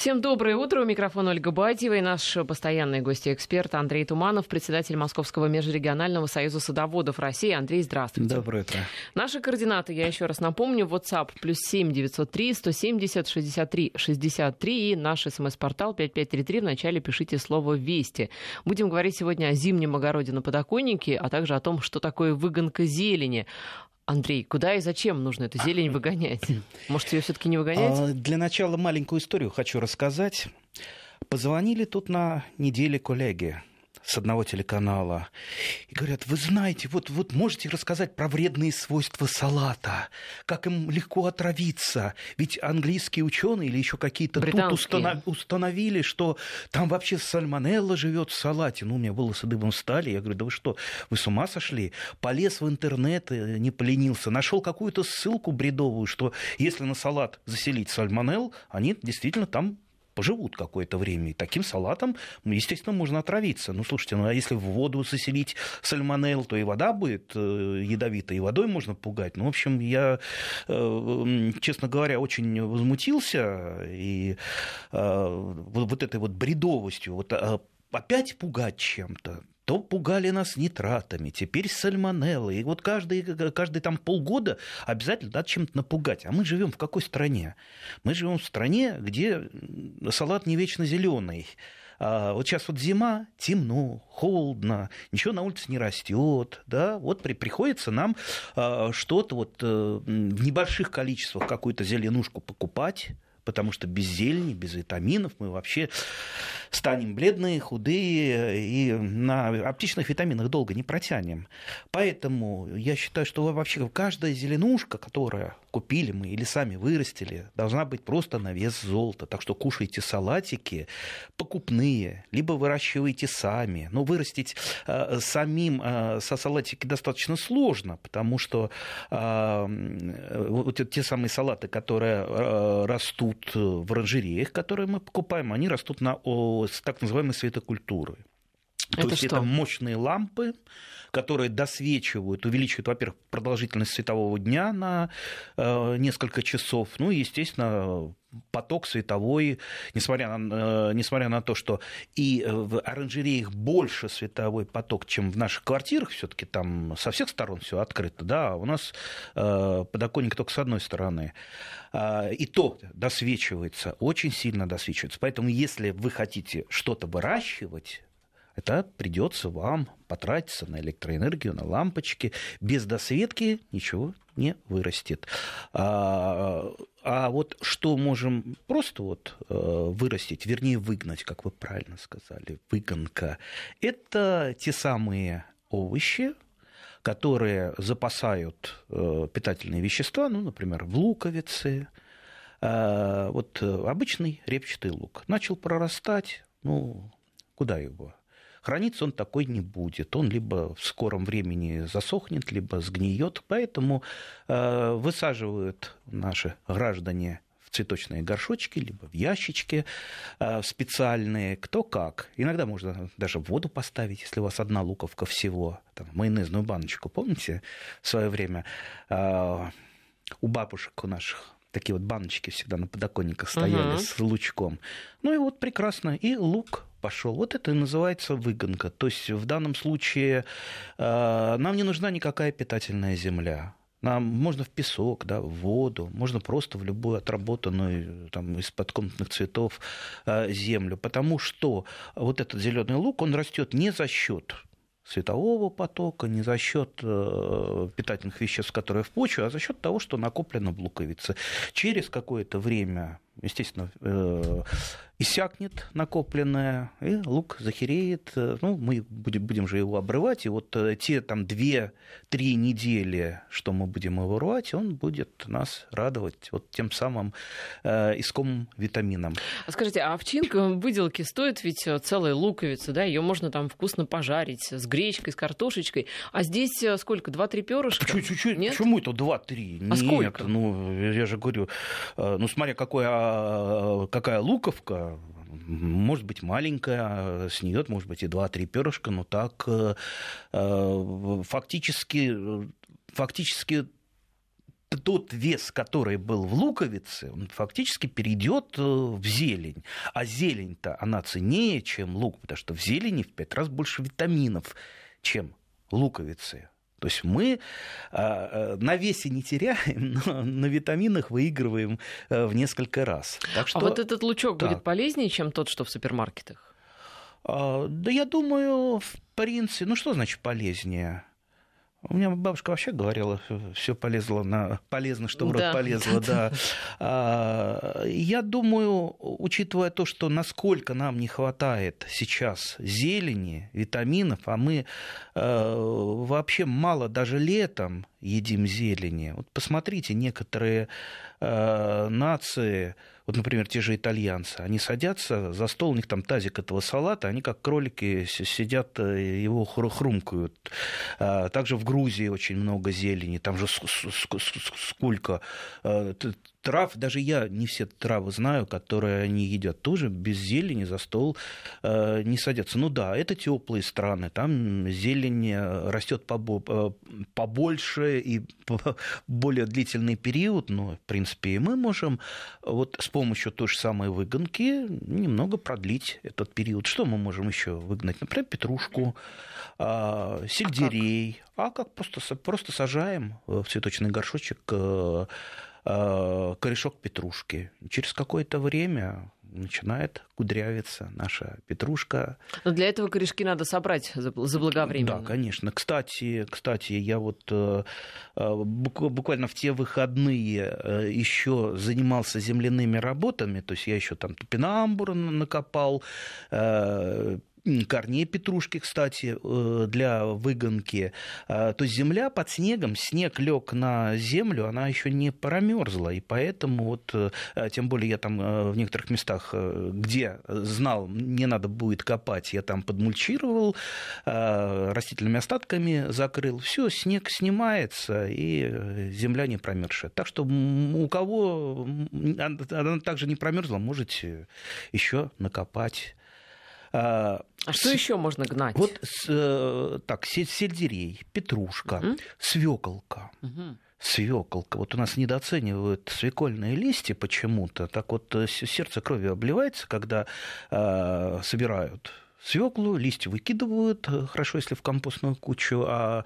Всем доброе утро. У микрофона Ольга Бадьева и наш постоянный гость-эксперт Андрей Туманов, председатель Московского межрегионального союза садоводов России. Андрей, здравствуйте. Доброе утро. Наши координаты, я еще раз напомню, WhatsApp плюс семь девятьсот три сто семьдесят шестьдесят три шестьдесят три и наш смс-портал пять пять три три. Вначале пишите слово «Вести». Будем говорить сегодня о зимнем огороде на подоконнике, а также о том, что такое выгонка зелени. Андрей, куда и зачем нужно эту зелень выгонять? Может, ее все-таки не выгонять? А, для начала маленькую историю хочу рассказать. Позвонили тут на неделе коллеги с одного телеканала. И говорят, вы знаете, вот, вот можете рассказать про вредные свойства салата, как им легко отравиться. Ведь английские ученые или еще какие-то тут установ, установили, что там вообще сальмонелла живет в салате. Ну, у меня волосы дыбом стали. Я говорю, да вы что, вы с ума сошли? Полез в интернет, э, не поленился, нашел какую-то ссылку бредовую, что если на салат заселить сальмонелл, они действительно там поживут какое-то время. И таким салатом, естественно, можно отравиться. Ну, слушайте, ну а если в воду заселить сальмонелл, то и вода будет э, ядовитой, и водой можно пугать. Ну, в общем, я, э, честно говоря, очень возмутился и э, вот этой вот бредовостью. Вот опять пугать чем-то то пугали нас нитратами, теперь сальмонеллой. И вот каждый, каждый там полгода обязательно надо чем-то напугать. А мы живем в какой стране? Мы живем в стране, где салат не вечно зеленый. А вот сейчас вот зима, темно, холодно, ничего на улице не растет, да, вот при, приходится нам а, что-то вот э, в небольших количествах какую-то зеленушку покупать, потому что без зелени, без витаминов мы вообще станем бледные, худые и на оптичных витаминах долго не протянем. Поэтому я считаю, что вообще каждая зеленушка, которая купили мы или сами вырастили, должна быть просто на вес золота. Так что кушайте салатики покупные, либо выращивайте сами. Но вырастить э, самим э, со салатики достаточно сложно, потому что э, вот те самые салаты, которые э, растут в оранжереях, которые мы покупаем, они растут на о, так называемой светокультуры. Это То есть что? это мощные лампы, которые досвечивают, увеличивают, во-первых, продолжительность светового дня на э, несколько часов, ну и, естественно, поток световой, несмотря на, э, несмотря на то, что и в оранжереях больше световой поток, чем в наших квартирах, все-таки там со всех сторон все открыто, да, у нас э, подоконник только с одной стороны. Э, и то досвечивается, очень сильно досвечивается. Поэтому, если вы хотите что-то выращивать, это придется вам потратиться на электроэнергию, на лампочки. Без досветки ничего не вырастет. А, а вот что можем просто вот э, вырастить, вернее выгнать, как вы правильно сказали, выгонка, это те самые овощи, которые запасают э, питательные вещества, ну, например, в луковице, э, вот обычный репчатый лук начал прорастать, ну, куда его? Храниться он такой не будет. Он либо в скором времени засохнет, либо сгниет. Поэтому э, высаживают наши граждане в цветочные горшочки, либо в ящички э, специальные, кто как. Иногда можно даже в воду поставить, если у вас одна луковка всего. Там, майонезную баночку, помните, в свое время э, у бабушек у наших такие вот баночки всегда на подоконниках стояли uh-huh. с лучком. Ну и вот прекрасно. И лук пошел. Вот это и называется выгонка. То есть в данном случае э, нам не нужна никакая питательная земля. Нам можно в песок, да, в воду, можно просто в любую отработанную там, из-под комнатных цветов э, землю. Потому что вот этот зеленый лук, он растет не за счет светового потока, не за счет э, питательных веществ, которые в почве, а за счет того, что накоплено в луковице. Через какое-то время, естественно, э, иссякнет накопленное, и лук захереет. Ну, мы будем, будем же его обрывать, и вот э, те там две-три недели, что мы будем его рвать, он будет нас радовать вот тем самым э, искомым витамином. А скажите, а овчинка выделки стоит ведь э, целая луковица, да, ее можно там вкусно пожарить с гречкой, с картошечкой, а здесь э, сколько, два-три перышка? Чуть-чуть, почему это два-три? А Нет, сколько? ну, я же говорю, ну, смотря какой, а, какая луковка, может быть маленькая, снедет, может быть, и два-три перышка, но так э, э, фактически, фактически тот вес, который был в луковице, он фактически перейдет э, в зелень. А зелень-то, она ценнее, чем лук, потому что в зелени в пять раз больше витаминов, чем луковицы. То есть мы а, на весе не теряем, но на витаминах выигрываем в несколько раз. Так что, а вот этот лучок да. будет полезнее, чем тот, что в супермаркетах? А, да я думаю, в принципе, ну что значит полезнее? У меня бабушка вообще говорила, все полезло на полезно, что в рот да. полезло, да. А, я думаю, учитывая то, что насколько нам не хватает сейчас зелени, витаминов, а мы э, вообще мало даже летом едим зелени. Вот посмотрите, некоторые э, нации вот, например, те же итальянцы, они садятся за стол, у них там тазик этого салата, они как кролики сидят, э, его хрумкают. А, также в Грузии очень много зелени, там же сколько э, трав, даже я не все травы знаю, которые они едят, тоже без зелени за стол э, не садятся. Ну да, это теплые страны, там зелень э, растет э, побольше и более длительный период, но, в принципе, и мы можем вот с помощью той же самой выгонки немного продлить этот период. Что мы можем еще выгнать? Например, петрушку, а, сельдерей, а как, а как просто, просто сажаем в цветочный горшочек Э, корешок петрушки. Через какое-то время начинает кудрявиться наша петрушка. Но для этого корешки надо собрать заблаговременно. Да, конечно. Кстати, кстати, я вот э, э, буквально в те выходные еще занимался земляными работами, то есть я еще там топинамбур накопал, корней петрушки, кстати, э, для выгонки. А, то есть земля под снегом, снег лег на землю, она еще не промерзла, и поэтому вот, э, тем более я там э, в некоторых местах, где знал, не надо будет копать, я там подмульчировал, растительными остатками закрыл, все, снег снимается, и земля не промерзшая. Так что у кого она также не промерзла, можете еще накопать а, что еще можно гнать? Вот э, так, сельдерей, петрушка, угу. свеколка. Угу свеколка. Вот у нас недооценивают свекольные листья почему-то. Так вот э, сердце кровью обливается, когда э, собирают свеклу, листья выкидывают, э, хорошо, если в компостную кучу, а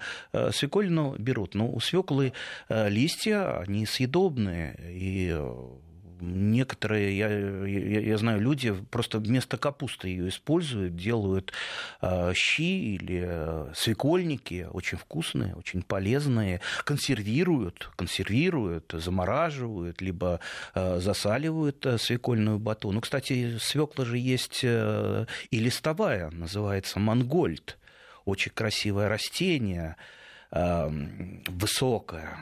свекольную берут. Но у свеклы листья, они съедобные, и некоторые, я, я, я знаю, люди просто вместо капусты ее используют, делают э, щи или э, свекольники, очень вкусные, очень полезные, консервируют, консервируют, замораживают, либо э, засаливают э, свекольную бату. Ну, кстати, свекла же есть э, и листовая, называется мангольд, очень красивое растение, э, высокое,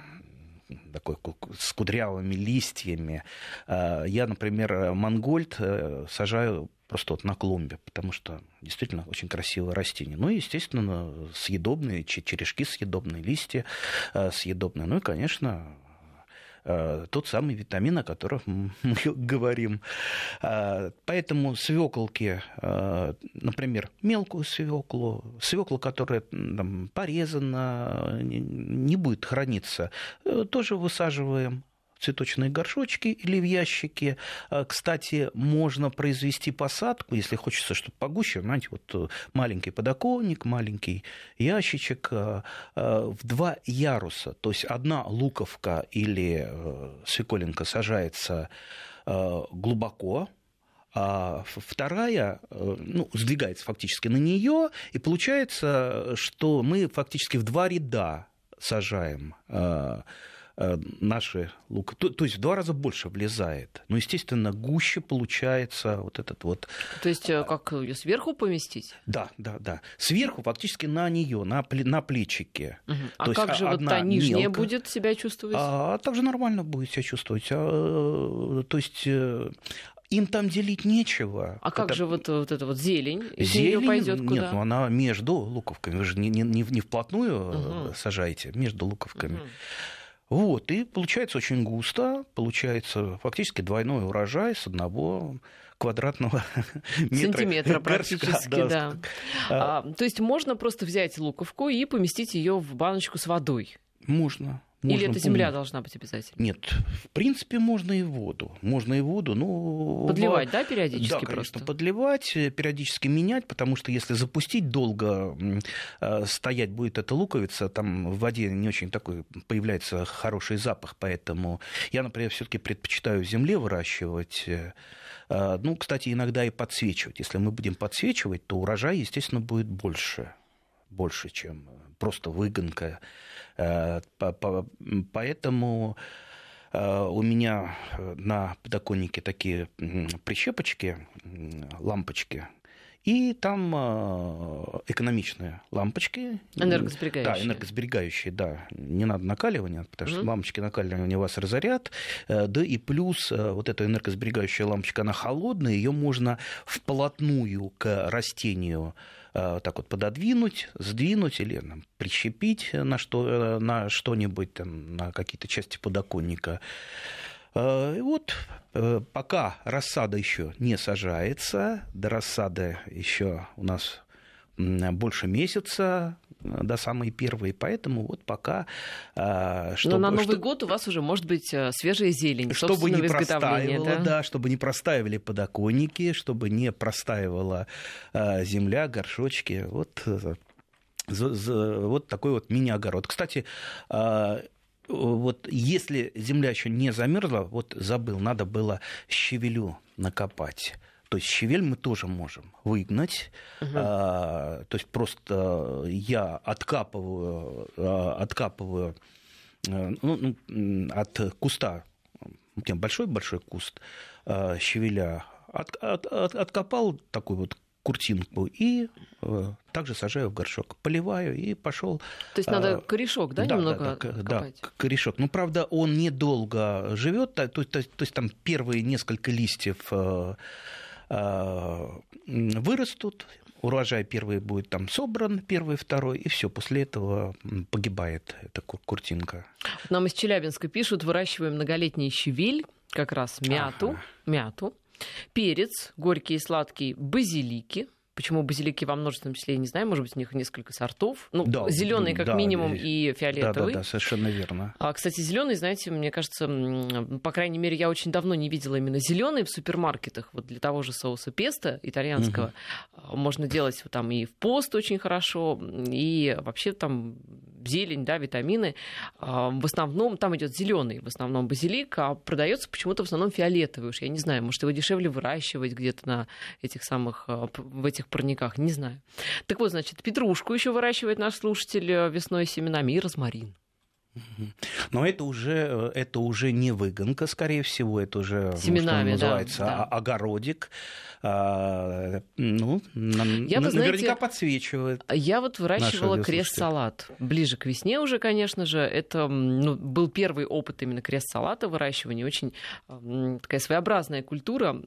такой с кудрявыми листьями. А, я, например, мангольд э, сажаю просто вот на клумбе, потому что действительно очень красивое растение. Ну и, естественно, съедобные, черешки съедобные, листья э, съедобные. Ну и, конечно, тот самый витамин, о котором мы говорим. Э, поэтому свеколки, э, например, мелкую свеклу, свекла, которая там, порезана, не будет храниться, тоже высаживаем цветочные горшочки или в ящике. А, кстати, можно произвести посадку, если хочется, чтобы погуще, знаете, вот э, маленький подоконник, маленький ящичек а, а, в два яруса. То есть одна луковка или э, свеколенка сажается глубоко, а вторая э, ну, сдвигается фактически на нее, и получается, что мы фактически в два ряда сажаем Э, наши лук, то, то есть в два раза больше влезает. Но, естественно, гуще получается вот этот вот. То есть э, как ее сверху поместить? Да, да, да. Сверху фактически на нее, на, на плечике. Угу. А то как же вот та нижняя мелко, будет себя чувствовать? А, а также нормально будет себя чувствовать. А, то есть э, им там делить нечего. А как же вот, вот эта вот зелень? Зелень пойдет куда? Нет, ну она между луковками. Вы же не, не, не вплотную угу. сажаете, между луковками. Угу. Вот, и получается очень густо, получается фактически двойной урожай с одного квадратного метра. Сантиметра практически, да. да. А, то есть можно просто взять луковку и поместить ее в баночку с водой? Можно, Можно Или эта земля должна быть обязательно? Нет, в принципе, можно и воду. Можно и воду, ну... Подливать, да, периодически да, конечно, просто? подливать, э, периодически менять, потому что если запустить долго, э, стоять будет эта луковица, там в воде не очень такой появляется хороший запах, поэтому я, например, все таки предпочитаю в земле выращивать. Э, ну, кстати, иногда и подсвечивать. Если мы будем подсвечивать, то урожай, естественно, будет больше, больше, чем просто выгонка поэтому э, у меня на подоконнике такие прищепочки, лампочки, и там э, экономичные лампочки. Энергосберегающие. Да, энергосберегающие, да. Не надо накаливания, потому что mm лампочки накаливания вас разорят. Да и плюс вот эта энергосберегающая лампочка, она холодная, ее можно вплотную к растению Э, так вот пододвинуть, сдвинуть или там, прищепить на, что, э, на что-нибудь, там, на какие-то части подоконника. Э, и вот пока рассада еще не сажается, до рассады еще у нас больше месяца, до самой первой, поэтому вот пока... А, чтобы, Но на Новый что, год у вас уже может быть э, свежая зелень, чтобы не простаивало, да? да, чтобы не простаивали подоконники, чтобы не простаивала а, земля, горшочки. Вот э, вот такой вот мини-огород. Кстати, а, вот если земля еще не замерзла, вот забыл, надо было щавелю накопать. То есть щавель мы тоже можем выгнать. Угу. А, то есть просто я откапываю, а, откапываю э, ну, ну, от куста, большой-большой куст а, щавеля, от, от, от, откопал такую вот куртинку и э, также сажаю в горшок, поливаю и пошел. То есть надо корешок, да, да немного да, да, да, корешок. Ну, правда, он недолго живет, то, то, то, то есть там первые несколько листьев э, Э, вырастут, урожай первый будет там собран, первый, второй, и все, после этого погибает эта куртинка. Нам из Челябинска пишут, выращиваем многолетний щавель, как раз мяту, ага. мяту, перец, горький и сладкий, базилики, Почему базилики во множественном числе, я не знаю, может быть, у них несколько сортов. Ну, да, зеленый как да, минимум и фиолетовый. Да, да, да, совершенно верно. А, кстати, зеленый, знаете, мне кажется, по крайней мере, я очень давно не видела именно зеленый в супермаркетах. Вот для того же соуса песто итальянского угу. можно делать там и в пост очень хорошо, и вообще там зелень, да, витамины. А, в основном там идет зеленый, в основном базилик, а продается почему-то в основном фиолетовый. Уж я не знаю, может, его дешевле выращивать где-то на этих самых, а, в этих парниках, не знаю. Так вот, значит, петрушку еще выращивает наш слушатель э, весной семенами и розмарин. Но это уже, это уже не выгонка, скорее всего, это уже Семенами, ну, что называется да, да. огородик. А, ну, я, вы наверняка знаете, подсвечивает. Я вот выращивала крест-салат. Ближе к весне уже, конечно же. Это ну, был первый опыт именно крест-салата выращивания. Очень такая своеобразная культура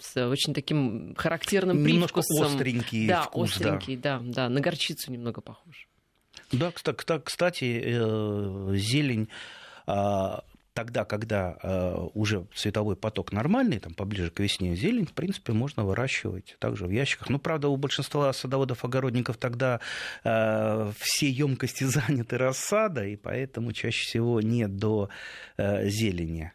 с очень таким характерным Немножко привкусом. остренький да, вкус, остренький, да. да, да, на горчицу немного похож. Да, кстати, э, зелень а, тогда, когда э, уже световой поток нормальный, там поближе к весне, зелень, в принципе, можно выращивать также в ящиках. Ну, правда, у большинства садоводов-огородников тогда э, все емкости заняты рассадой, и поэтому чаще всего нет до зелени.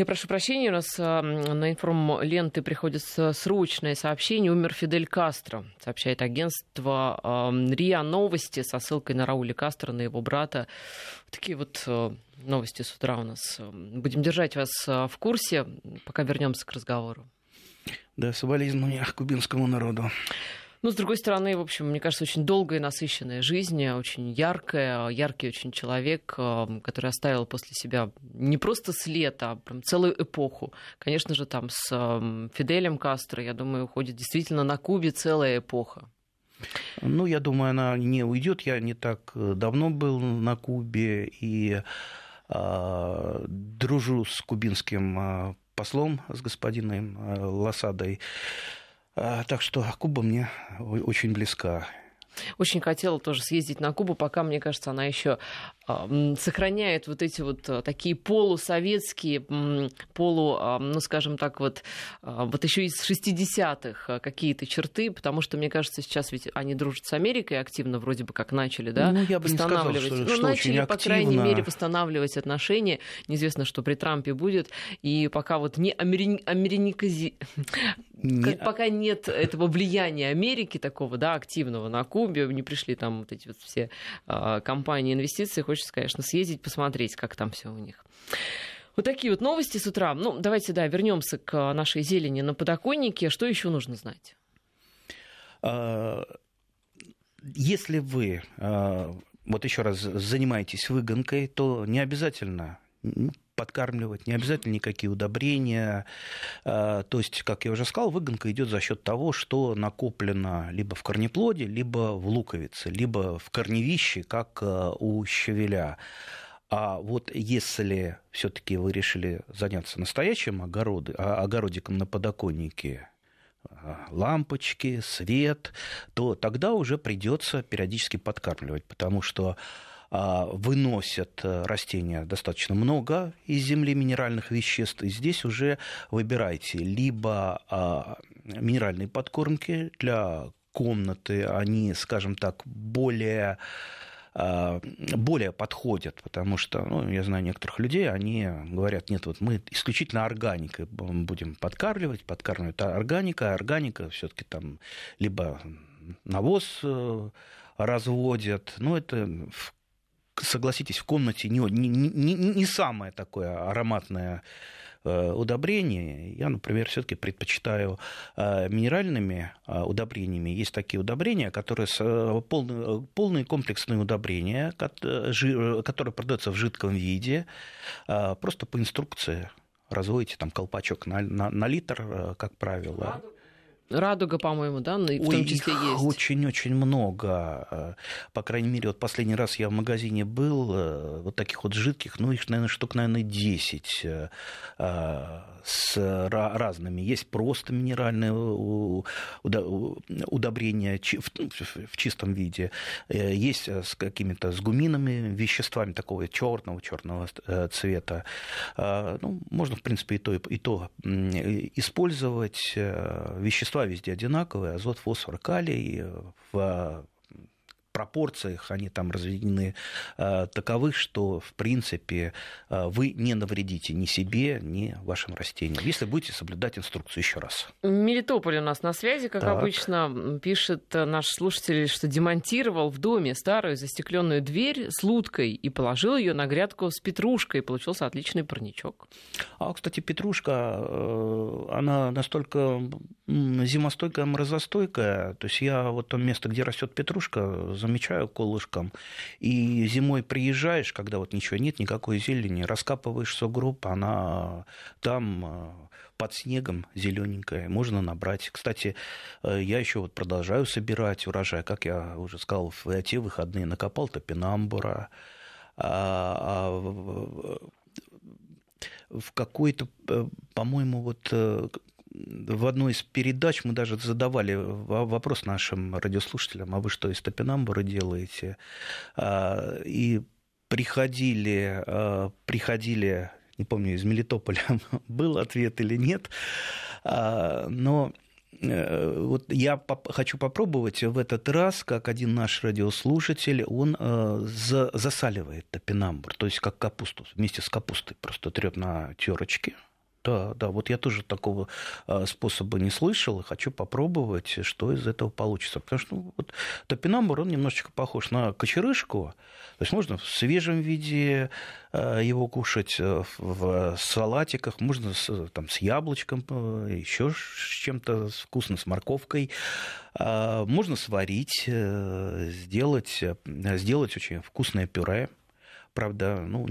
Я прошу прощения, у нас на информ-ленты приходит срочное сообщение. Умер Фидель Кастро, сообщает агентство РИА Новости со ссылкой на Рауля Кастро, на его брата. Такие вот э, новости с утра у нас. Будем держать вас в курсе, пока вернемся к разговору. Да, соболезнования кубинскому народу. Ну, с другой стороны, в общем, мне кажется, очень долгая и насыщенная жизнь, очень яркая, яркий очень человек, э, который оставил после себя не просто след, а прям целую эпоху. Конечно же, там с эм, Фиделем Кастро, я думаю, уходит действительно на Кубе целая эпоха. Ну, я думаю, она не уйдет. Я не так э, давно был на Кубе и э, дружу с кубинским э, послом, с господином э, Лосадой. А, так что Куба мне очень близка. Очень хотела тоже съездить на Кубу, пока, мне кажется, она еще сохраняет вот эти вот э, такие полусоветские, полу, ну, скажем так, вот, а, вот еще из 60-х э, какие-то черты, потому что, мне кажется, сейчас ведь они дружат с Америкой активно, вроде бы как начали, да, ну, я бы восстанавливать. Не сказал, что, ну, что начали, по активно. крайней мере, восстанавливать отношения. Неизвестно, что при Трампе будет. И пока вот не америкази... Америникази... Не... Пока нет этого влияния Америки такого, да, активного на Кубе, не пришли там вот эти вот все э, компании инвестиций, хочется, конечно, съездить, посмотреть, как там все у них. Вот такие вот новости с утра. Ну, давайте, да, вернемся к нашей зелени на подоконнике. Что еще нужно знать? А, если вы, а, вот еще раз, занимаетесь выгонкой, то не обязательно подкармливать, не обязательно никакие удобрения. А, то есть, как я уже сказал, выгонка идет за счет того, что накоплено либо в корнеплоде, либо в луковице, либо в корневище, как а, у щавеля. А вот если все-таки вы решили заняться настоящим огороды, а, огородиком на подоконнике, лампочки, свет, то тогда уже придется периодически подкармливать, потому что выносят э, растения достаточно много из земли минеральных веществ. И здесь уже выбирайте либо а, минеральные подкормки для комнаты, они, скажем так, более а, более подходят, потому что, ну, я знаю некоторых людей, они говорят, нет, вот мы исключительно органикой будем подкармливать, подкармливать органика, а органика все-таки там либо навоз э, разводят, ну, это в согласитесь, в комнате не, не, не, не самое такое ароматное э, удобрение. Я, например, все-таки предпочитаю э, минеральными э, удобрениями. Есть такие удобрения, которые полные, полные комплексные удобрения, которые продаются в жидком виде, просто по инструкции разводите там колпачок на, на, на литр, как правило. Радуга, по-моему, да, в том Ой, числе есть. Очень-очень много. Э, по крайней мере, вот последний раз я в магазине был, э, вот таких вот жидких, ну, их, наверное, штук, наверное, 10 э, с разными. Есть просто минеральные удобрения в чистом виде, есть с какими-то с гуминами, веществами такого черного черного цвета. Ну, можно, в принципе, и то, и то использовать вещества вещества везде одинаковые, азот, фосфор, калий в пропорциях они там разведены э, таковых, что, в принципе, э, вы не навредите ни себе, ни вашим растениям, если будете соблюдать инструкцию еще раз. Мелитополь у нас на связи, как так. обычно, пишет наш слушатель, что демонтировал в доме старую застекленную дверь с луткой и положил ее на грядку с петрушкой, и получился отличный парничок. А, кстати, петрушка, э, она настолько зимостойкая, морозостойкая, то есть я вот то место, где растет петрушка, замечаю колышком. И зимой приезжаешь, когда вот ничего нет, никакой зелени, раскапываешь сугроб, она там э, под снегом зелененькая, можно набрать. Кстати, э, я еще вот продолжаю собирать урожай, как я уже сказал, в те выходные накопал топинамбура, а, а в какой-то, э, по-моему, вот в одной из передач мы даже задавали вопрос нашим радиослушателям, а вы что из Топинамбура делаете? А, и приходили, а, приходили, не помню, из Мелитополя был ответ или нет, а, но э, вот я хочу попробовать в этот раз, как один наш радиослушатель, он э, засаливает топинамбур, то есть как капусту, вместе с капустой просто трет на терочке, да, да, вот я тоже такого а, способа не слышал и хочу попробовать, что из этого получится. Потому что ну, вот топинамбур, он немножечко похож на кочерышку. То есть можно в свежем виде а, его кушать, э, в салатиках, можно с, там, с яблочком, э, еще с чем-то вкусно, с морковкой. А, можно сварить, э, сделать, сделать очень вкусное пюре Правда, ну,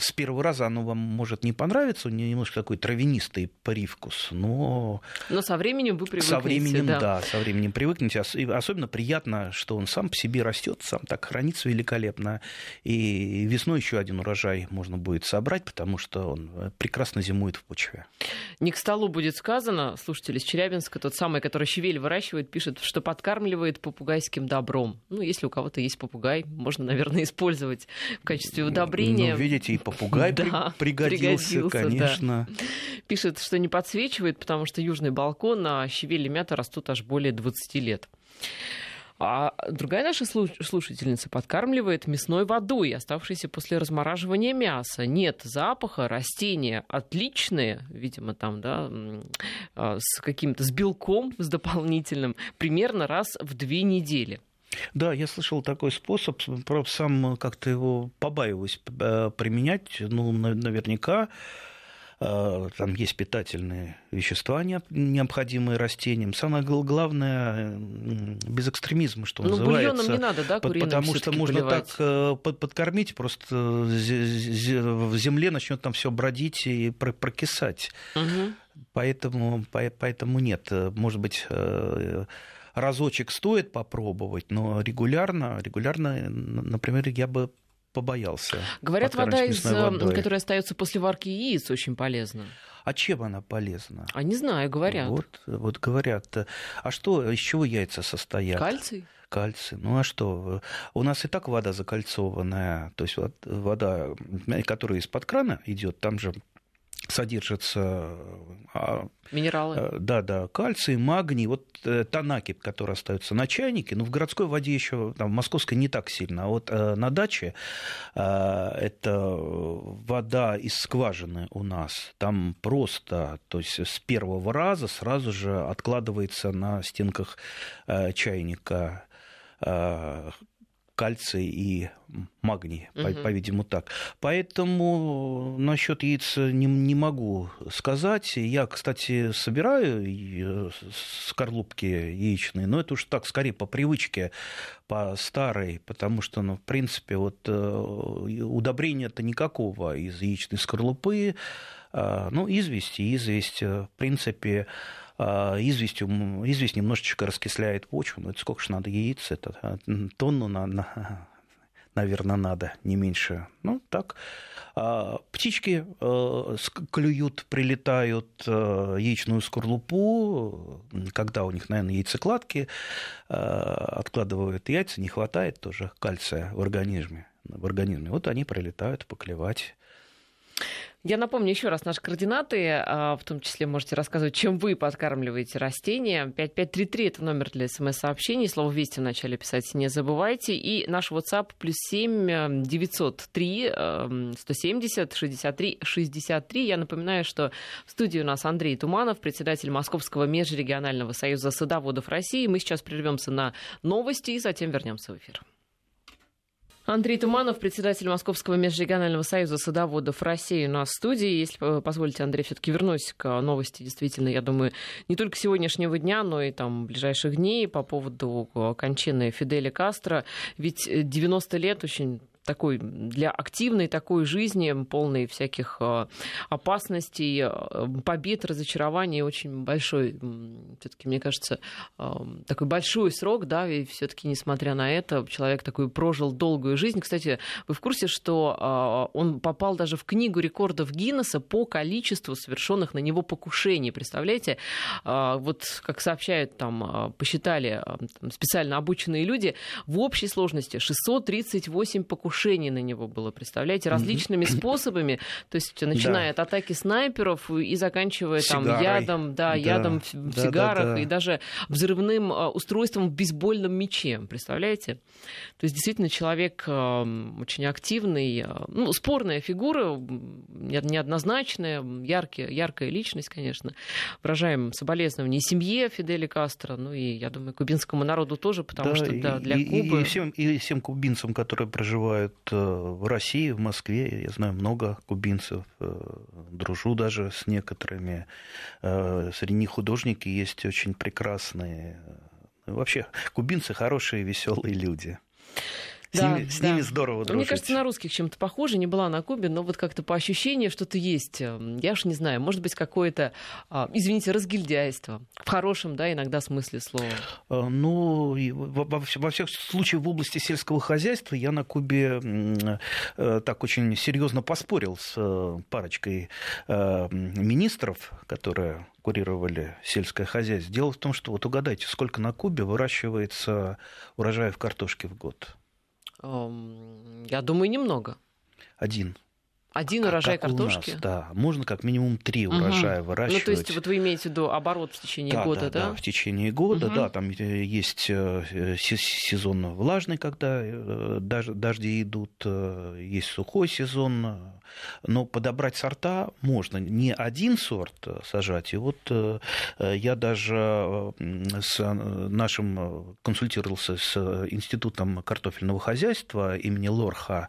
с первого раза оно вам может не понравиться, у нее немножко такой травянистый привкус, но... Но со временем вы привыкнете. Со временем, да, да со временем привыкнете. Особенно приятно, что он сам по себе растет, сам так хранится великолепно. И весной еще один урожай можно будет собрать, потому что он э, прекрасно зимует в почве. Не к столу будет сказано, слушатели из Челябинска, тот самый, который щавель выращивает, пишет, что подкармливает попугайским добром. Ну, если у кого-то есть попугай, можно, наверное, использовать в качестве удобрения. Ну, видите, и попугай да, пригодился, пригодился, конечно. Да. Пишет, что не подсвечивает, потому что южный балкон, а щавель и мята растут аж более 20 лет. А другая наша слушательница подкармливает мясной водой, оставшейся после размораживания мяса. Нет запаха, растения отличные, видимо, там, да, а, с каким-то, с белком, с дополнительным, примерно раз в две недели. Да, я слышал такой способ, правда, сам как-то его побаиваюсь э, применять, ну, наверняка э, там есть питательные вещества, необходимые растениям. Самое главное, без экстремизма, что ну, называется. не надо, да, Потому что можно поливать. так э, подкормить, просто в земле начнет там все бродить и прокисать. Угу. Поэтому, поэтому нет. Может быть, разочек стоит попробовать, но регулярно, регулярно, например, я бы побоялся. Говорят, вода, из, водой. которая остается после варки яиц, очень полезна. А чем она полезна? А не знаю, говорят. Вот, вот говорят. А что, из чего яйца состоят? Кальций? Кальций. Ну а что? У нас и так вода закольцованная. То есть вода, которая из-под крана идет, там же содержатся а, минералы. Э, да, да, кальций, магний, вот э, та накипь, которая остается на чайнике, ну в городской воде еще, там, в московской не так сильно, а вот э, на даче это вода из скважины у нас, там просто, то есть с первого раза сразу же откладывается на стенках чайника кальций и магний, угу. по-видимому, так. Поэтому насчет яиц не, не могу сказать. Я, кстати, собираю скорлупки яичные, но это уж так, скорее по привычке, по старой, потому что, ну, в принципе, вот э, удобрения-то никакого из яичной скорлупы. А, ну, известь, известь, в принципе, известью, известь немножечко раскисляет почву, но это сколько же надо яиц, это а, тонну на, на, наверное, надо, не меньше. Ну, так. А, птички клюют, прилетают яичную скорлупу, когда у них, наверное, яйцекладки, откладывают яйца, не хватает тоже кальция в организме. В организме. Вот они прилетают поклевать. Я напомню еще раз наши координаты, а, в том числе можете рассказывать, чем вы подкармливаете растения. 5533 – это номер для смс-сообщений, слово «Вести» в начале писать не забывайте. И наш WhatsApp плюс 7 903 170 63 63. Я напоминаю, что в студии у нас Андрей Туманов, председатель Московского межрегионального союза садоводов России. Мы сейчас прервемся на новости и затем вернемся в эфир. Андрей Туманов, председатель Московского межрегионального союза садоводов России в студии. Если позволите, Андрей, все-таки вернусь к новости. Действительно, я думаю, не только сегодняшнего дня, но и там ближайших дней по поводу кончины Фиделя Кастро. Ведь 90 лет очень такой, для активной такой жизни, полной всяких э, опасностей, э, побед, разочарований, очень большой, все-таки, мне кажется, э, такой большой срок, да, и все-таки, несмотря на это, человек такой прожил долгую жизнь. Кстати, вы в курсе, что он попал даже в книгу рекордов Гиннесса по количеству совершенных на него покушений, представляете? Вот, как сообщают там, посчитали там, специально обученные люди, в общей сложности 638 покушений покушений на него было, представляете, различными способами, то есть начиная от атаки снайперов и заканчивая там ядом, да, ядом в сигарах и даже взрывным а, устройством в бейсбольном мече, представляете? То есть действительно человек очень активный, а, ну, спорная фигура, неоднозначная, яркий, яркая личность, конечно. Выражаем соболезнования и семье Фиделя Кастро, ну и, я думаю, кубинскому народу тоже, потому да, что да, для и, Кубы... И, всем, и всем кубинцам, которые проживают бывают э, в России, в Москве. Я знаю много кубинцев, э, дружу даже с некоторыми. Э, среди них художники есть очень прекрасные. Вообще, кубинцы хорошие, веселые люди. С, Да, ними, с да. ними здорово дружить. Мне кажется, на русских чем-то похоже. Не была на Кубе, но вот как-то по ощущению что-то есть. Эм, Я уж не знаю, может быть, какое-то, а, извините, разгильдяйство. В хорошем, да, иногда смысле слова. Э, Ну, во, во вс- во всех случаях в области сельского хозяйства я на Кубе э, так очень серьезно поспорил с э, парочкой министров, которые курировали сельское хозяйство. Дело в том, что вот угадайте, сколько на Кубе выращивается урожаев картошки в год? Я думаю, немного. Один. Один Как- урожай как у нас, картошки. да, можно как минимум три Мгм. урожая Ну, выращивать. то есть, вот вы имеете в виду оборот в течение Да, года, да? да, в течение года, Мгм. да, там э, есть э, се- сезон влажный, когда э, дожди идут, есть сухой сезон, но подобрать сорта можно. Не один сорт сажать, и вот я даже с нашим консультировался с Институтом картофельного хозяйства имени Лорха,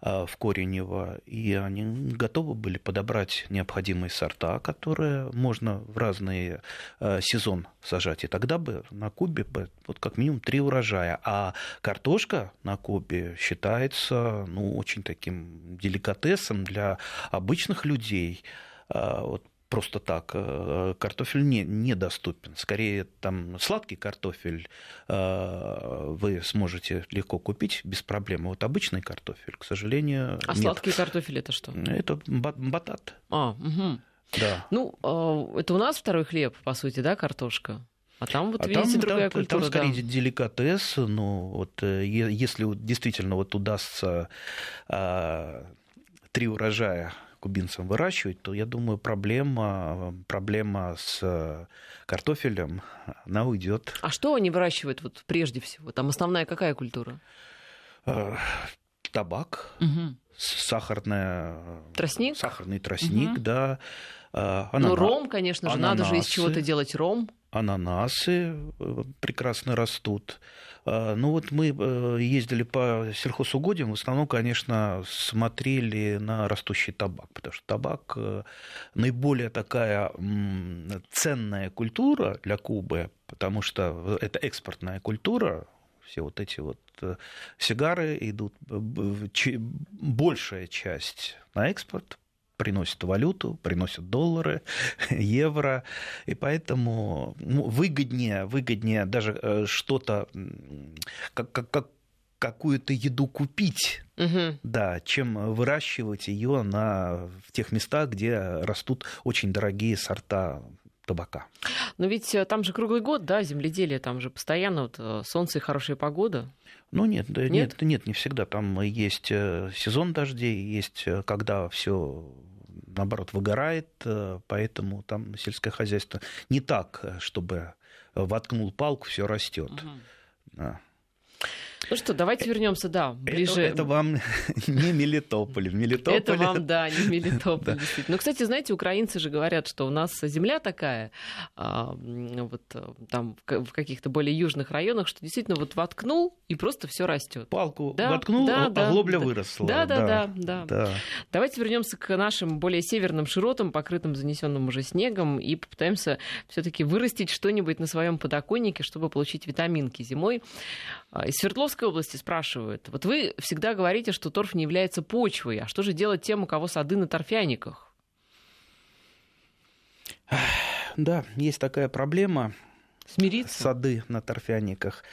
в Коренево, и они готовы были подобрать необходимые сорта, которые можно в разный э, сезон сажать. И тогда бы на Кубе бы вот как минимум три урожая. А картошка на Кубе считается ну, очень таким деликатесом для обычных людей. А, Вот просто так э, картофель не, недоступен. Скорее, там сладкий картофель э, вы сможете легко купить без проблем. А Вот обычный картофель, к сожалению, А нет. сладкий картофель это что? Это ба- батат. А, мгм. Да. Ну, э, это у нас второй хлеб, по сути, да, картошка? А там вот, А видите, там, другая там- культура, там да. скорее деликатес. Ну, вот, э, если действительно вот удастся а, три урожая кубинцам выращивать, то, я думаю, проблема, проблема с э, картофелем, она уйдет. А что они выращивают вот прежде всего? Там основная какая культура? Э, Табак, с- сахарная, Тростник? сахарный тростник, Мгм. да. э, Ну, анана- ром, конечно же, надо же из ананасы. чего-то делать ром. Ананасы э, прекрасно растут. А, Ну вот мы э, ездили по сельхозугодиям, в основном, конечно, смотрели на растущий табак, потому что табак э, наиболее такая ценная культура для Кубы, потому что это экспортная культура, все вот эти вот сигары идут, большая часть на экспорт, приносят валюту, приносят доллары, евро, и поэтому ну, выгоднее, выгоднее даже э, что-то, как, как, как какую-то еду купить, Мгм. да, чем выращивать ее на, в тех местах, где растут очень дорогие сорта табака. Но ведь э, там же круглый год, да, земледелие, там же постоянно вот э, солнце и хорошая погода. Ну нет, да, Нет? нет, нет, не всегда. Там есть э, сезон дождей, есть э, когда все наоборот выгорает, э, поэтому там сельское хозяйство не так, чтобы воткнул палку, все растет. Мгм. Ну что, давайте вернемся, да, ближе. Это, это вам не Мелитополь. В Мелитополе Это вам, да, не Мелитополь, Да. действительно. Ну, кстати, знаете, украинцы же говорят, что у нас земля такая, а, вот э, там в ка- в каких-то более южных районах, что действительно вот воткнул, и просто все растет. палку Да, воткнул, да, а да, глобля да. выросла. Да, да, да, да. да. Давайте вернемся к нашим более северным широтам, покрытым занесенным уже снегом, и попытаемся все-таки вырастить что-нибудь на своем подоконнике, чтобы получить витаминки зимой. А, Из Свердловской области спрашивают. Вот вы всегда говорите, что торф не является почвой. А что же делать тем, у кого сады на торфяниках? Да, есть такая проблема. Смириться? сады на торфяниках.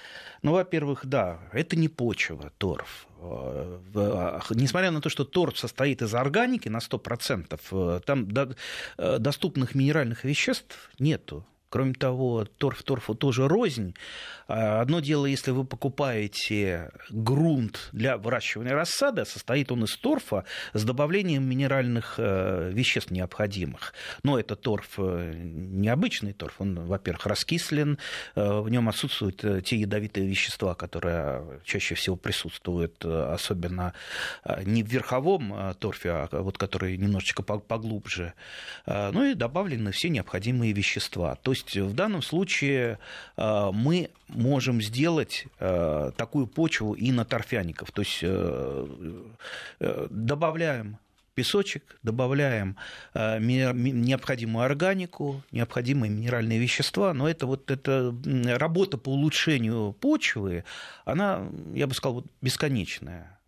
Ну, во-первых, да, это не почва, торф. Э, Несмотря на то, что торф состоит из органики на 100%, э, там э, доступных минеральных веществ нету. Кроме того, торф торфу тоже рознь. А Одно дело, если вы покупаете грунт для выращивания рассады, состоит он из торфа с добавлением минеральных э, веществ необходимых. Но это торф э, необычный торф, он, во-первых, раскислен, э, в нем отсутствуют те ядовитые вещества, которые чаще всего присутствуют, особенно не в верховом торфе, а вот который немножечко по- поглубже. Ну и добавлены все необходимые вещества. То есть в данном случае э, мы можем сделать э, такую почву и на торфяников. То есть э, э, добавляем песочек, добавляем э, необходимую органику, необходимые минеральные вещества, но это вот эта работа по улучшению почвы, она, я бы сказал, бесконечная.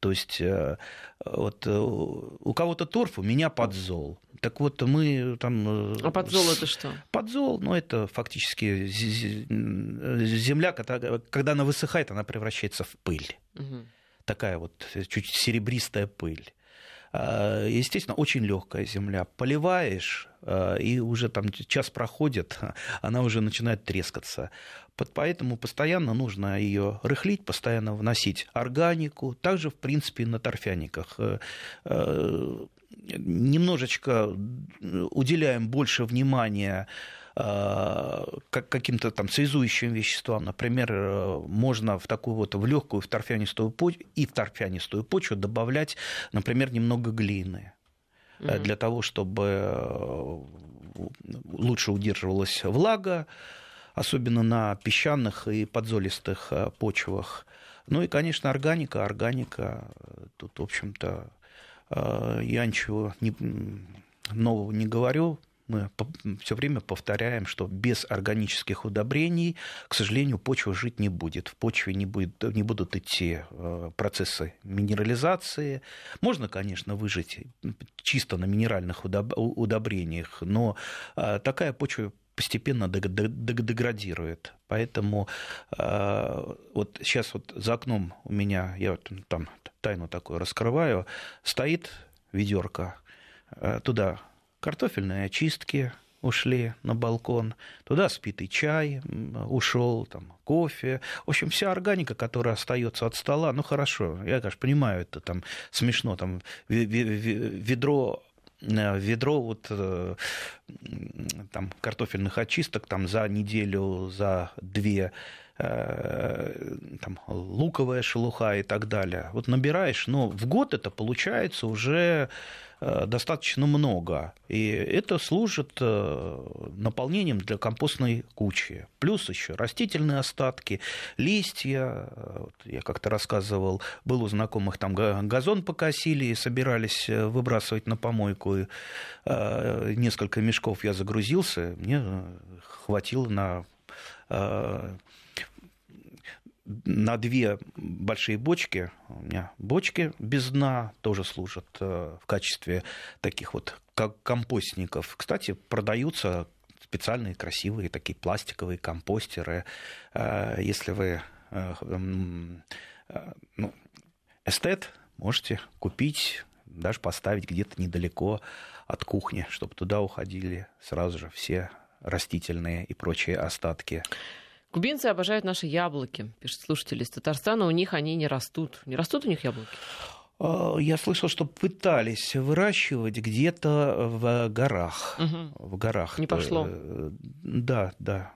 То есть э, вот э, у кого-то торф, у меня подзол. Так вот, мы там... А подзол это что? Подзол, ну, это фактически земля, когда она высыхает, она превращается в пыль. Угу. Такая вот чуть серебристая пыль. А, естественно, очень легкая земля. Поливаешь, а, и уже там час проходит, она уже начинает трескаться. Поэтому постоянно нужно ее рыхлить, постоянно вносить органику. Также, в принципе, на торфяниках э, э, немножечко уделяем больше внимания Э, каким-то там связующим веществам. Например, э, можно в такую вот в легкую в торфянистую почву и в торфянистую почву добавлять, например, немного глины mm-hmm. для того, чтобы лучше удерживалась влага, особенно на песчаных и подзолистых почвах. Ну и, конечно, органика. Органика, тут, в общем-то, я ничего не, нового не говорю мы все время повторяем, что без органических удобрений, к сожалению, почва жить не будет. В почве не, будет, не будут идти э, процессы минерализации. Можно, конечно, выжить чисто на минеральных удобрениях, но э, такая почва постепенно деградирует. Поэтому э, вот сейчас вот за окном у меня, я вот там тайну такую раскрываю, стоит ведерко, туда картофельные очистки ушли на балкон, туда спитый чай ушел, там кофе, в общем, вся органика, которая остается от стола, ну хорошо, я, конечно, понимаю, это там смешно, там ведро э, ведро вот э, там картофельных очисток там за неделю, за две э, там, луковая шелуха и так далее. Вот набираешь, но в год это получается уже достаточно много. И это служит э, наполнением для компостной кучи. Плюс еще растительные остатки, листья. Вот я как-то рассказывал, был у знакомых, там газон покосили и собирались э, выбрасывать на помойку. И несколько мешков я загрузился, мне хватило на на две большие бочки, у меня бочки без дна тоже служат э, в качестве таких вот как компостников. Кстати, продаются специальные красивые такие пластиковые компостеры. Э, если вы э, ну, эстет, можете купить, даже поставить где-то недалеко от кухни, чтобы туда уходили сразу же все растительные и прочие остатки. Кубинцы обожают наши яблоки, пишет слушатель из Татарстана. У них они не растут. Не растут у них яблоки? А, я слышал, что пытались выращивать где-то в горах. Угу. В горах. Не пошло. Э, да, да.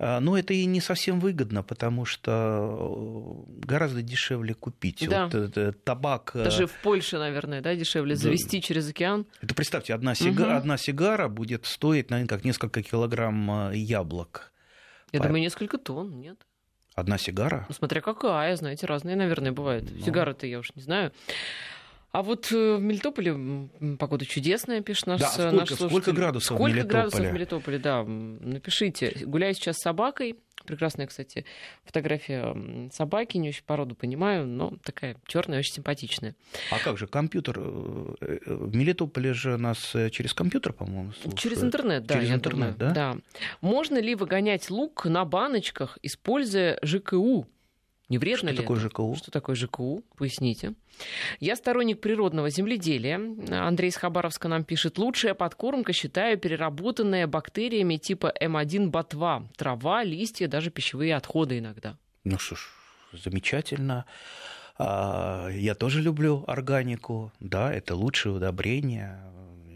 А, но это и не совсем выгодно, потому что гораздо дешевле купить. Да. Вот, табак. Э, Даже в Польше, наверное, да, дешевле да. завести через океан. Это представьте, одна сигара, угу. одна сигара будет стоить, наверное, как несколько килограмм э, яблок. Я думаю, несколько тонн, нет? Одна сигара? Ну, смотря какая, знаете, разные, наверное, бывают. Ну... Сигары-то я уж не знаю. А вот э, в Мелитополе погода чудесная, пишет наш, да, сколько, наш слушатель. Сколько градусов сколько в Мелитополе? градусов в Мелитополе, да. Напишите. Гуляю сейчас с собакой, Прекрасная, кстати, фотография собаки, не очень породу понимаю, но такая черная, очень симпатичная. А как же компьютер? Э, э, в Мелитополе же нас через компьютер, по-моему, слушают. Через интернет, да. Через интернет, думаю, да? Да. Можно ли выгонять лук на баночках, используя ЖКУ? Не вредно что ли такое? ЖКУ? Что такое ЖКУ? Поясните. Я сторонник природного земледелия. Андрей из Хабаровска нам пишет. Лучшая подкормка, считаю, переработанная бактериями типа М1 ботва. Трава, листья, даже пищевые отходы иногда. Ну что ж, замечательно. А, я тоже люблю органику. Да, это лучшее удобрение.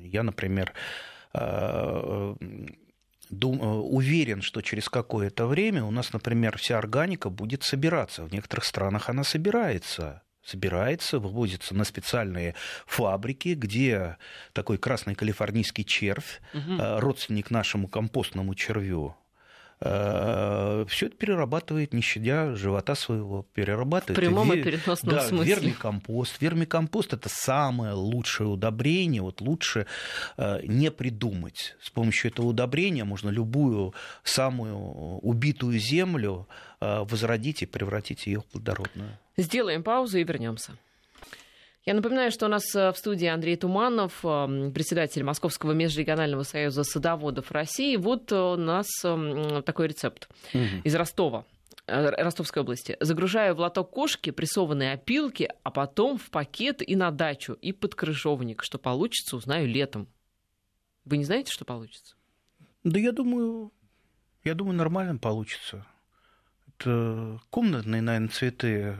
Я, например, а, дум, э, уверен, что через какое-то время у нас, например, вся органика будет собираться. В некоторых странах она собирается собирается, вывозится на специальные фабрики, где такой красный калифорнийский червь, угу. родственник нашему компостному червю, все это перерабатывает, не щадя живота своего, перерабатывает. В прямом и переносном да, смысле. Вермикомпост. Вермикомпост – это самое лучшее удобрение. Вот лучше э, не придумать. С помощью этого удобрения можно любую самую убитую землю э, возродить и превратить ее в плодородную. Сделаем паузу и вернемся. Я напоминаю, что у нас э, в студии Андрей Туманов, э, председатель Московского межрегионального союза садоводов России. Вот у нас эм, такой рецепт угу. из Ростова. Э, Ростовской области. Загружаю в лоток кошки прессованные опилки, а потом в пакет и на дачу, и под крыжовник. Что получится, узнаю летом. Вы не знаете, что получится? Да я думаю, я думаю, нормально получится. Это комнатные, наверное, цветы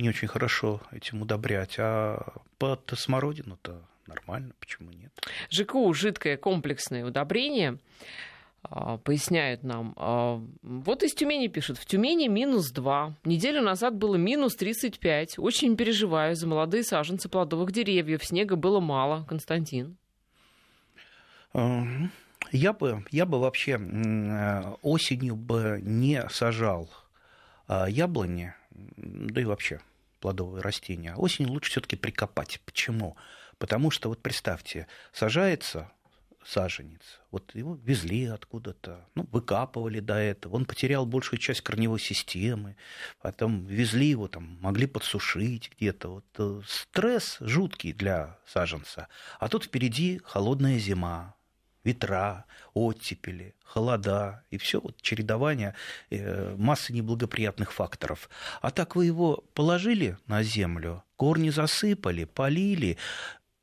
не очень хорошо этим удобрять, а под смородину-то нормально, почему нет? ЖКУ – жидкое комплексное удобрение, а, поясняют нам. А, вот из Тюмени пишут. В Тюмени минус 2. Неделю назад было минус 35. Очень переживаю за молодые саженцы плодовых деревьев. Снега было мало. Константин. Я бы, я бы вообще осенью бы не сажал а, яблони, да и вообще плодовые растения. Осенью лучше все-таки прикопать. Почему? Потому что, вот представьте, сажается саженец, вот его везли откуда-то, ну, выкапывали до этого, он потерял большую часть корневой системы, потом везли его, там, могли подсушить где-то. Вот, э, стресс жуткий для саженца. А тут впереди холодная зима, ветра, оттепели, холода и все вот чередование э, массы неблагоприятных факторов. А так вы его положили на землю, корни засыпали, полили,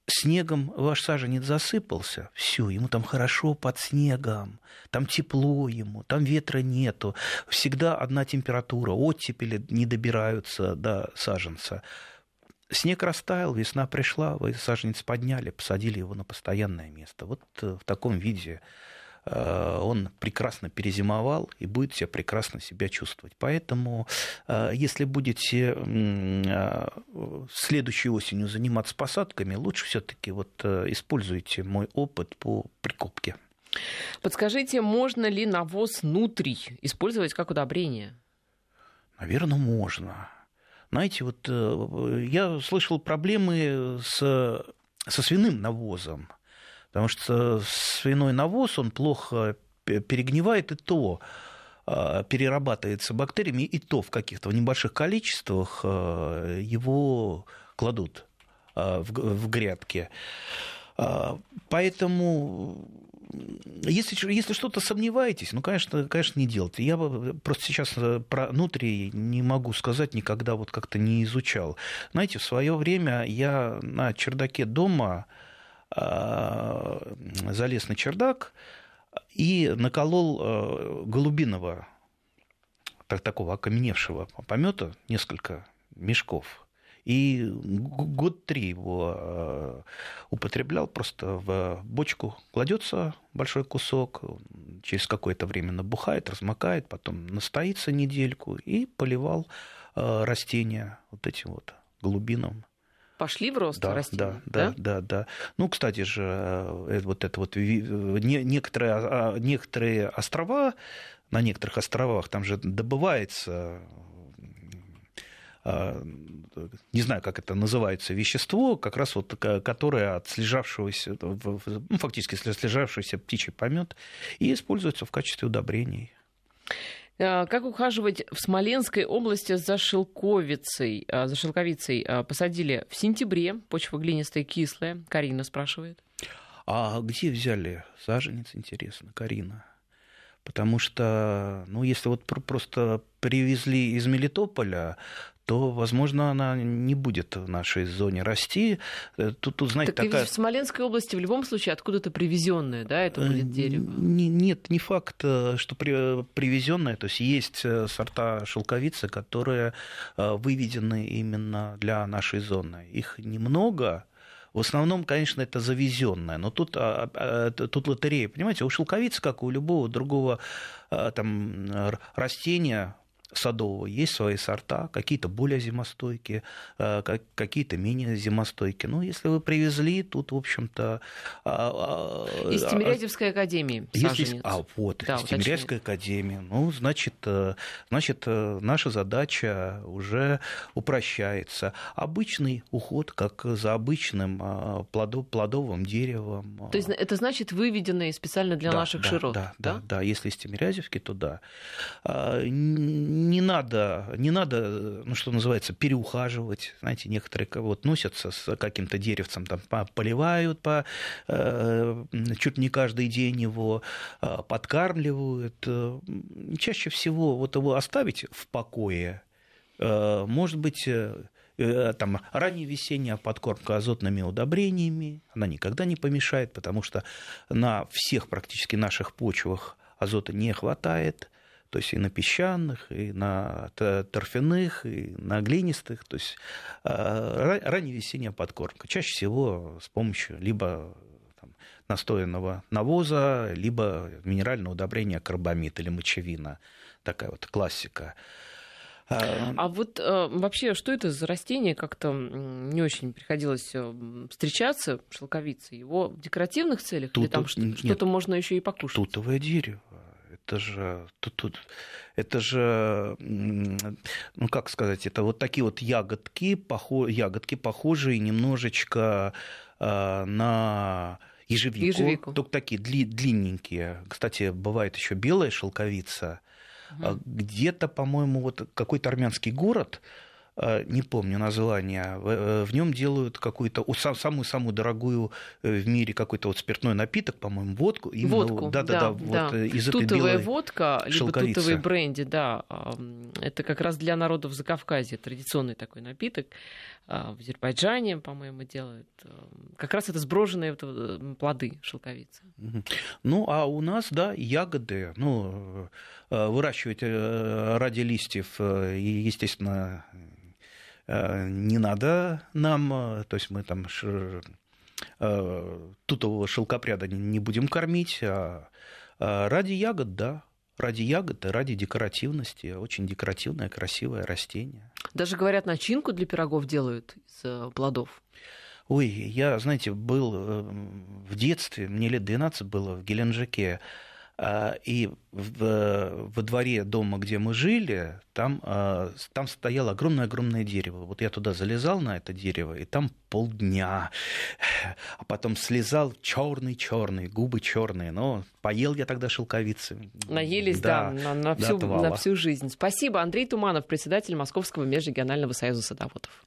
снегом ваш саженец засыпался, все, ему там хорошо под снегом, там тепло ему, там ветра нету, всегда одна температура, оттепели не добираются до саженца. Снег растаял, весна пришла, вы саженец подняли, посадили его на постоянное место. Вот э, в таком виде э, он прекрасно перезимовал и будет себя прекрасно себя чувствовать. Поэтому, э, если будете следующей осенью заниматься посадками, лучше все-таки вот используйте мой опыт по прикопке. Подскажите, можно ли навоз внутри использовать как удобрение? Наверное, можно. Знаете, вот э, я слышал проблемы с, со свиным навозом, потому что свиной навоз, он плохо перегнивает, и то а, перерабатывается бактериями, и то в каких-то в небольших количествах э, его кладут а, в, в грядке. А, поэтому если, если что-то сомневаетесь, ну, конечно, конечно, не делайте. Я просто сейчас э, про нутри не могу сказать, никогда вот как-то не изучал. Знаете, в свое время я на чердаке дома э, залез на чердак и наколол э, голубиного, так, такого окаменевшего помета несколько мешков. И год три его э, употреблял, просто в бочку кладется большой кусок, через какое-то время набухает, размокает, потом настоится недельку и поливал э, растения вот этим вот глубином. Пошли в рост да, растения? Да, да, да, да. Ну, кстати же, э, вот это вот некоторые, а, некоторые острова, на некоторых островах там же добывается не знаю, как это называется, вещество, как раз вот, которое от слежавшегося, ну, фактически слежавшийся птичий помет, и используется в качестве удобрений. А, как ухаживать в Смоленской области за шелковицей? А, за шелковицей посадили в сентябре, почва глинистая, кислая. Карина спрашивает. А где взяли саженец, интересно, Карина? Потому что, ну, если вот просто привезли из Мелитополя, то, возможно, она не будет в нашей зоне расти. Э, тут, тут знаете, так такая... в Смоленской области в любом случае откуда-то привезенное, да, это будет э, дерево? Нет, не факт, э, что при, привезенное. То есть есть сорта шелковицы, которые выведены именно для нашей зоны. Их немного, в основном, конечно, это завезенное, но тут, а, а, тут лотерея. Понимаете, у шелковицы, как у любого другого там, растения, садового есть свои сорта, какие-то более зимостойкие, э, какие-то менее зимостойкие. Ну, если вы привезли, тут, в общем-то... А, а, из Тимирязевской академии если, А, вот, да, из Тимирязевской академии. Ну, значит, э, значит, э, наша задача уже упрощается. Обычный уход, как за обычным а, плодов, плодовым деревом. То есть это значит выведенные специально для да, наших да, широт? Да, да, да, да. Если из Тимирязевки, то да не надо, не надо, ну, что называется, переухаживать. Знаете, некоторые вот носятся с каким-то деревцем, там, поливают по, э, чуть не каждый день его, э, подкармливают. Чаще всего вот его оставить в покое, э, может быть, там, ранняя весенняя подкормка азотными удобрениями, она никогда не помешает, потому что на всех практически наших почвах азота не хватает то есть и на песчаных, и на торфяных, и на глинистых, то есть а, ранняя весенняя подкормка. Чаще всего с помощью либо там, настоянного навоза, либо минерального удобрения карбамид или мочевина. Такая вот классика. А, а вот э, вообще, что это за растение? Как-то не очень приходилось э, встречаться, шелковица. Его в декоративных целях Тут, или там что-то можно еще и покушать? Тутовое дерево это же, тут, тут, это же, ну как сказать, это вот такие вот ягодки, похо, ягодки похожие немножечко э, на ежевику, ежевику, только такие дли, длинненькие. Кстати, бывает еще белая шелковица. Угу. Где-то, по-моему, вот какой-то армянский город не помню название, в э, нем делают какую-то самую-самую дорогую э, в мире какой-то вот спиртной напиток, по-моему, водку. Именно, водку, да, да, да, да. Вот из Тутовая этой водка, либо тутовый бренди, да, это как раз для народов Закавказья традиционный такой напиток. А, в Азербайджане, по-моему, делают. Как раз это сброженные плоды шелковицы. Ну, а у нас, да, ягоды, ну, выращивать ради листьев, естественно, Э, не надо нам, э, то есть мы там э, тутового шелкопряда не будем кормить, а ради ягод, да, ради ягод и ради декоративности. Очень декоративное, красивое растение. Даже, говорят, начинку для пирогов делают из плодов. Ой, я, знаете, был в детстве, мне лет 12 было в Геленджике, а, и в, во дворе дома, где мы жили, там, а, там стояло огромное-огромное дерево. Вот я туда залезал на это дерево, и там полдня. А потом слезал черный-черный, губы черные. Но поел я тогда шелковицы. Наелись, да, да на, на, всю, на всю жизнь. Спасибо. Андрей Туманов, председатель Московского межрегионального союза садоводов.